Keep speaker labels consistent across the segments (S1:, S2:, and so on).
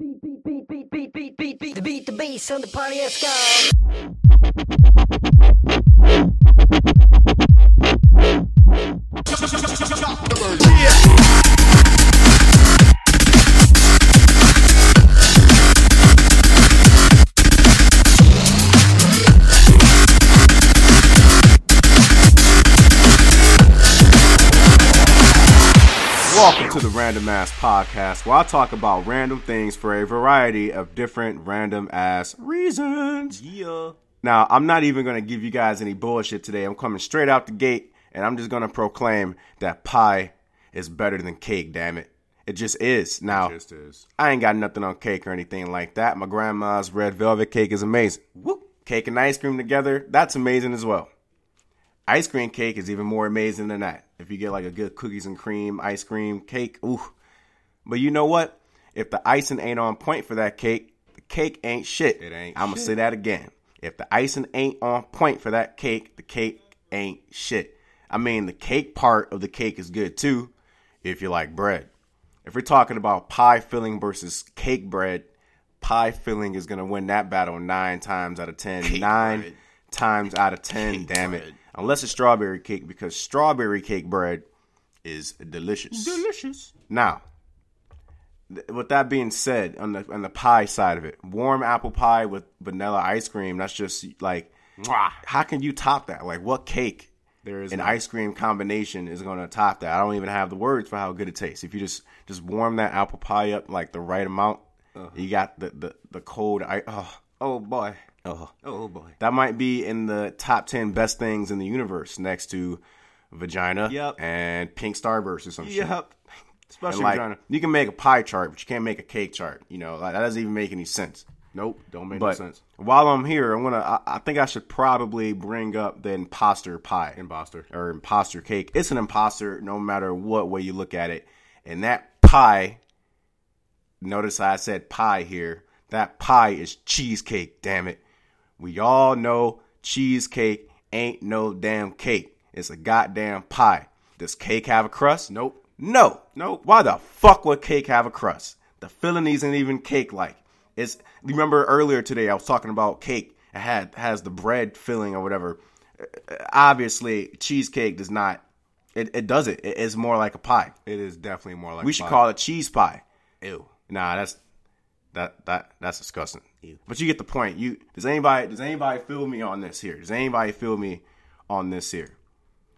S1: Beat, beat, beat, beat, beat, beat, beat, beat, the beat, the bass on the Pontiac Sky.
S2: Welcome to the Random Ass Podcast, where I talk about random things for a variety of different random ass reasons.
S3: Yeah.
S2: Now, I'm not even going to give you guys any bullshit today. I'm coming straight out the gate, and I'm just going to proclaim that pie is better than cake, damn it. It just is. Now,
S3: Just is.
S2: I ain't got nothing on cake or anything like that. My grandma's red velvet cake is amazing. Whoop. Cake and ice cream together, that's amazing as well. Ice cream cake is even more amazing than that. If you get like a good cookies and cream ice cream cake, ooh. But you know what? If the icing ain't on point for that cake, the cake ain't shit.
S3: It ain't
S2: I'm gonna say that again. If the icing ain't on point for that cake, the cake ain't shit. I mean, the cake part of the cake is good too, if you like bread. If we're talking about pie filling versus cake bread, pie filling is gonna win that battle nine times out of ten.
S3: Cake
S2: nine
S3: bread.
S2: times out of ten.
S3: Cake
S2: damn it. Unless it's strawberry cake, because strawberry cake bread is delicious.
S3: Delicious.
S2: Now, th- with that being said, on the on the pie side of it, warm apple pie with vanilla ice cream, that's just like
S3: Mwah.
S2: how can you top that? Like what cake
S3: There is
S2: an
S3: no-
S2: ice cream combination is going to top that? I don't even have the words for how good it tastes. If you just just warm that apple pie up like the right amount,
S3: Uh-huh.
S2: you got the the the cold I oh
S3: Oh boy.
S2: oh
S3: Oh boy.
S2: that might be in the top 10 best things in the universe next to vagina
S3: Yep.
S2: and pink starburst or some shit.
S3: Yep. Especially
S2: like,
S3: vagina.
S2: you can make a pie chart, but you can't make a cake chart. You know, like, that doesn't even make any sense.
S3: Nope. Don't make
S2: But
S3: no sense.
S2: while I'm here, I'm gonna. I, I think I should probably bring up the imposter pie
S3: Imposter.
S2: or imposter cake. It's an imposter, no matter what way you look at it. And that pie. Notice I said pie here. That pie is cheesecake. Damn it. We all know cheesecake ain't no damn cake. It's a goddamn pie. Does cake have a crust?
S3: Nope.
S2: No. Nope. Why the fuck would cake have a crust? The filling isn't even cake like. It's remember earlier today I was talking about cake. It had has the bread filling or whatever. Uh, Obviously, cheesecake does not. It, it does it. It- It's more like a pie.
S3: It is definitely more like
S2: We should
S3: pie.
S2: call it cheese pie.
S3: Ew.
S2: Nah, that's that that that's disgusting. But you get the point. You does anybody does anybody feel me on this here? Does anybody feel me on this here?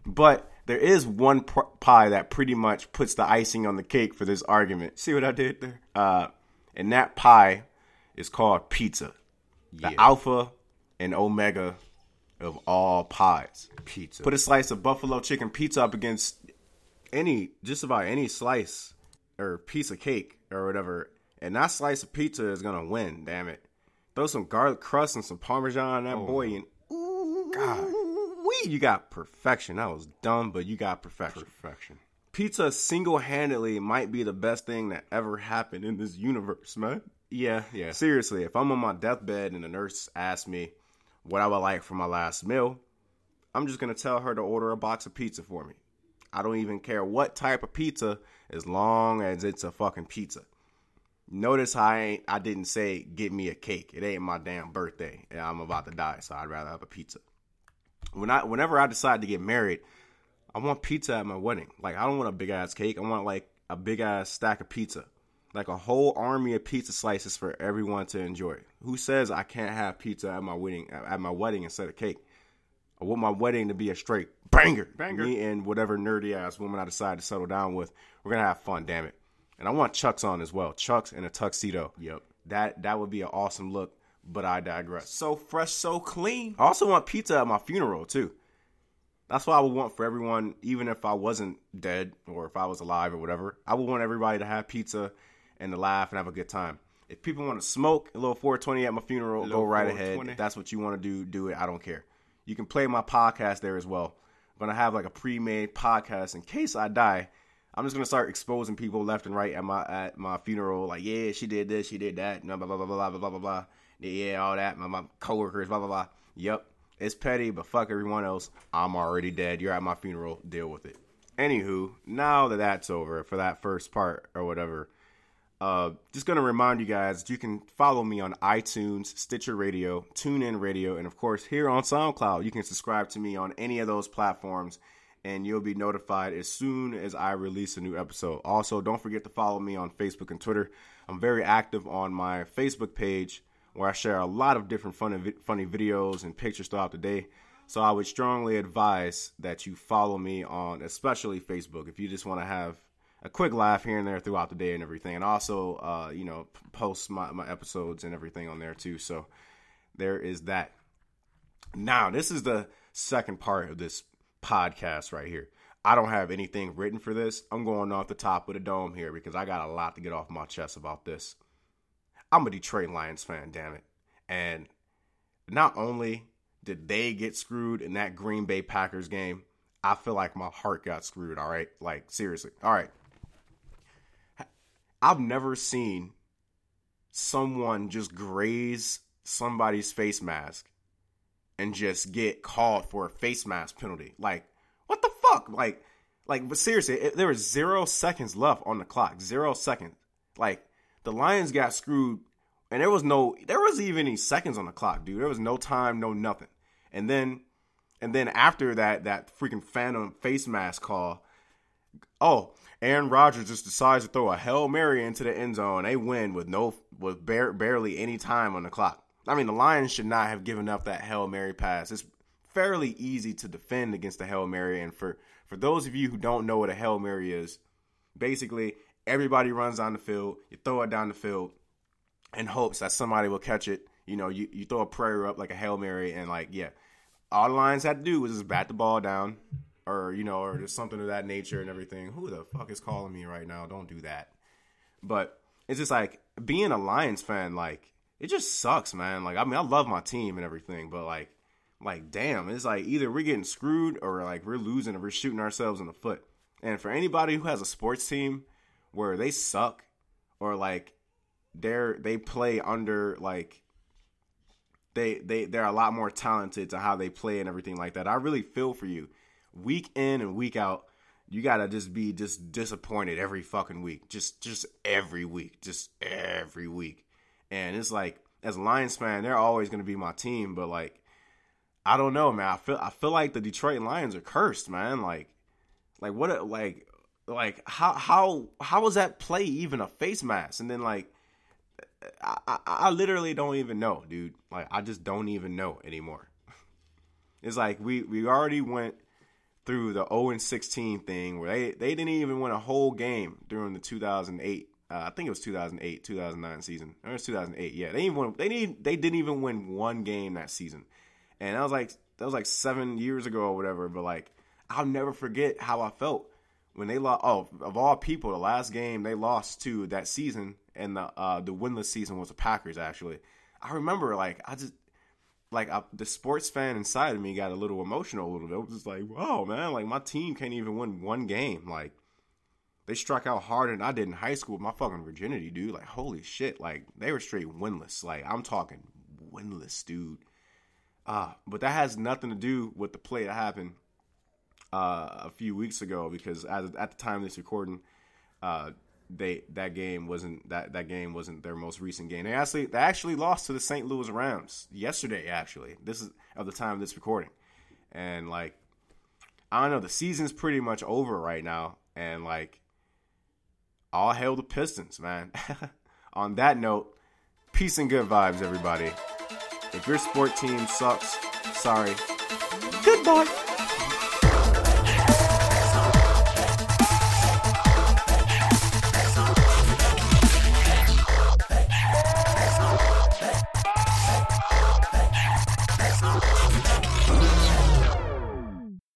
S2: But there is one pr- pie that pretty much puts the icing on the cake for this argument.
S3: See what I did there?
S2: Uh, and that pie is called pizza, the alpha and omega of all pies.
S3: Pizza.
S2: Put a slice of buffalo chicken pizza up against any, just about any slice or piece of cake or whatever, and that slice of pizza is gonna win. Damn it! Throw some garlic crust and some parmesan on that boy, and oh. ooh, God, we you got perfection. That was dumb, but you got perfection.
S3: Perfection.
S2: Pizza single handedly might be the best thing that ever happened in this universe, man.
S3: Yeah. Yeah.
S2: Seriously, if I'm on my deathbed and the nurse asks me what I would like for my last meal, I'm just gonna tell her to order a box of pizza for me. I don't even care what type of pizza, as long as it's a fucking pizza. Notice how I ain't, I didn't say get me a cake. It ain't my damn birthday, and I'm about to die, so I'd rather have a pizza. When I, whenever I decide to get married, I want pizza at my wedding. Like I don't want a big ass cake. I want like a big ass stack of pizza. Like a whole army of pizza slices for everyone to enjoy. Who says I can't have pizza at my wedding at my wedding instead of cake? I want my wedding to be a straight banger.
S3: Banger.
S2: Me and whatever nerdy ass woman I decide to settle down with, we're gonna have fun, damn it. And I want Chucks on as well. Chucks in a tuxedo.
S3: Yep.
S2: That that would be an awesome look, but I digress.
S3: So fresh, so clean.
S2: I also want pizza at my funeral too. That's what I would want for everyone, even if I wasn't dead or if I was alive or whatever. I would want everybody to have pizza and to laugh and have a good time. If people want to smoke a little 420 at my funeral, go right ahead. If that's what you want to do, do it. I don't care. You can play my podcast there as well. I'm gonna have like a pre-made podcast in case I die. I'm just gonna start exposing people left and right at my at my funeral. Like, yeah, she did this, she did that, blah blah blah blah blah blah blah blah. Yeah, all that. My, my coworkers, blah blah blah. Yep, it's petty, but fuck everyone else. I'm already dead. You're at my funeral. Deal with it. Anywho, now that that's over for that first part or whatever, Uh, just gonna remind you guys, you can follow me on iTunes, Stitcher Radio, TuneIn Radio, and of course here on SoundCloud. You can subscribe to me on any of those platforms, and you'll be notified as soon as I release a new episode. Also, don't forget to follow me on Facebook and Twitter. I'm very active on my Facebook page, where I share a lot of different funny, funny videos and pictures throughout the day. So I would strongly advise that you follow me on, especially Facebook, if you just want to have a quick laugh here and there throughout the day and everything. And also, uh, you know, post my, my episodes and everything on there too. So there is that. Now, this is the second part of this podcast right here. I don't have anything written for this. I'm going off the top of the dome here because I got a lot to get off my chest about this. I'm a Detroit Lions fan, damn it. And not only did they get screwed in that Green Bay Packers game, I feel like my heart got screwed, all right? Like, seriously. All right. I've never seen someone just graze somebody's face mask and just get called for a face mask penalty. Like, what the fuck? Like, like, but seriously, it, there was zero seconds left on the clock. Zero seconds. Like, the Lions got screwed, and there was no, there was even any seconds on the clock, dude. There was no time, no nothing. And then, and then after that, that freaking phantom face mask call, oh, Aaron Rodgers just decides to throw a hail mary into the end zone. They win with no, with bare, barely any time on the clock. I mean, the Lions should not have given up that hail mary pass. It's fairly easy to defend against the hail mary, and for for those of you who don't know what a hail mary is, basically everybody runs on the field, you throw it down the field, in hopes that somebody will catch it. You know, you, you throw a prayer up like a hail mary, and like yeah, all the Lions had to do was just bat the ball down, or you know, or just something of that nature and everything. Who the fuck is calling me right now? Don't do that. But it's just like being a Lions fan, like it just sucks, man. Like I mean, I love my team and everything, but like, like damn, it's like either we're getting screwed or like we're losing or we're shooting ourselves in the foot. And for anybody who has a sports team where they suck or like they're they play under like they they they're a lot more talented to how they play and everything like that. I really feel for you. Week in and week out, you gotta just be just disappointed every fucking week. Just just every week. Just every week. And it's like as a Lions fan, they're always gonna be my team, but like I don't know, man. I feel I feel like the Detroit Lions are cursed, man. Like like what a, like like how how how was that play even a face mask? And then like I, I, I literally don't even know, dude. Like I just don't even know anymore. it's like we we already went through the 0 and 16 thing where they they didn't even win a whole game during the 2008 uh, I think it was 2008 2009 season. Or it was 2008. Yeah, they even won, they need they didn't even win one game that season. And that was like that was like 7 years ago or whatever, but like I'll never forget how I felt when they lost. Oh, of all people, the last game they lost to that season, and the uh, the winless season was the Packers. Actually, I remember like I just like I, the sports fan inside of me got a little emotional a little bit. It was just like, whoa, man, like my team can't even win one game. Like they struck out harder than I did in high school with my fucking virginity, dude. Like holy shit, like they were straight winless. Like I'm talking winless, dude. Uh, but that has nothing to do with the play that happened uh, a few weeks ago because at, at the time of this recording, uh, they that game wasn't that that game wasn't their most recent game. They actually they actually lost to the St. Louis Rams yesterday. Actually, this is of the time of this recording, and like I don't know, the season's pretty much over right now, and like all hail the Pistons, man. On that note, peace and good vibes, everybody. If your sport team sucks, sorry. Goodbye.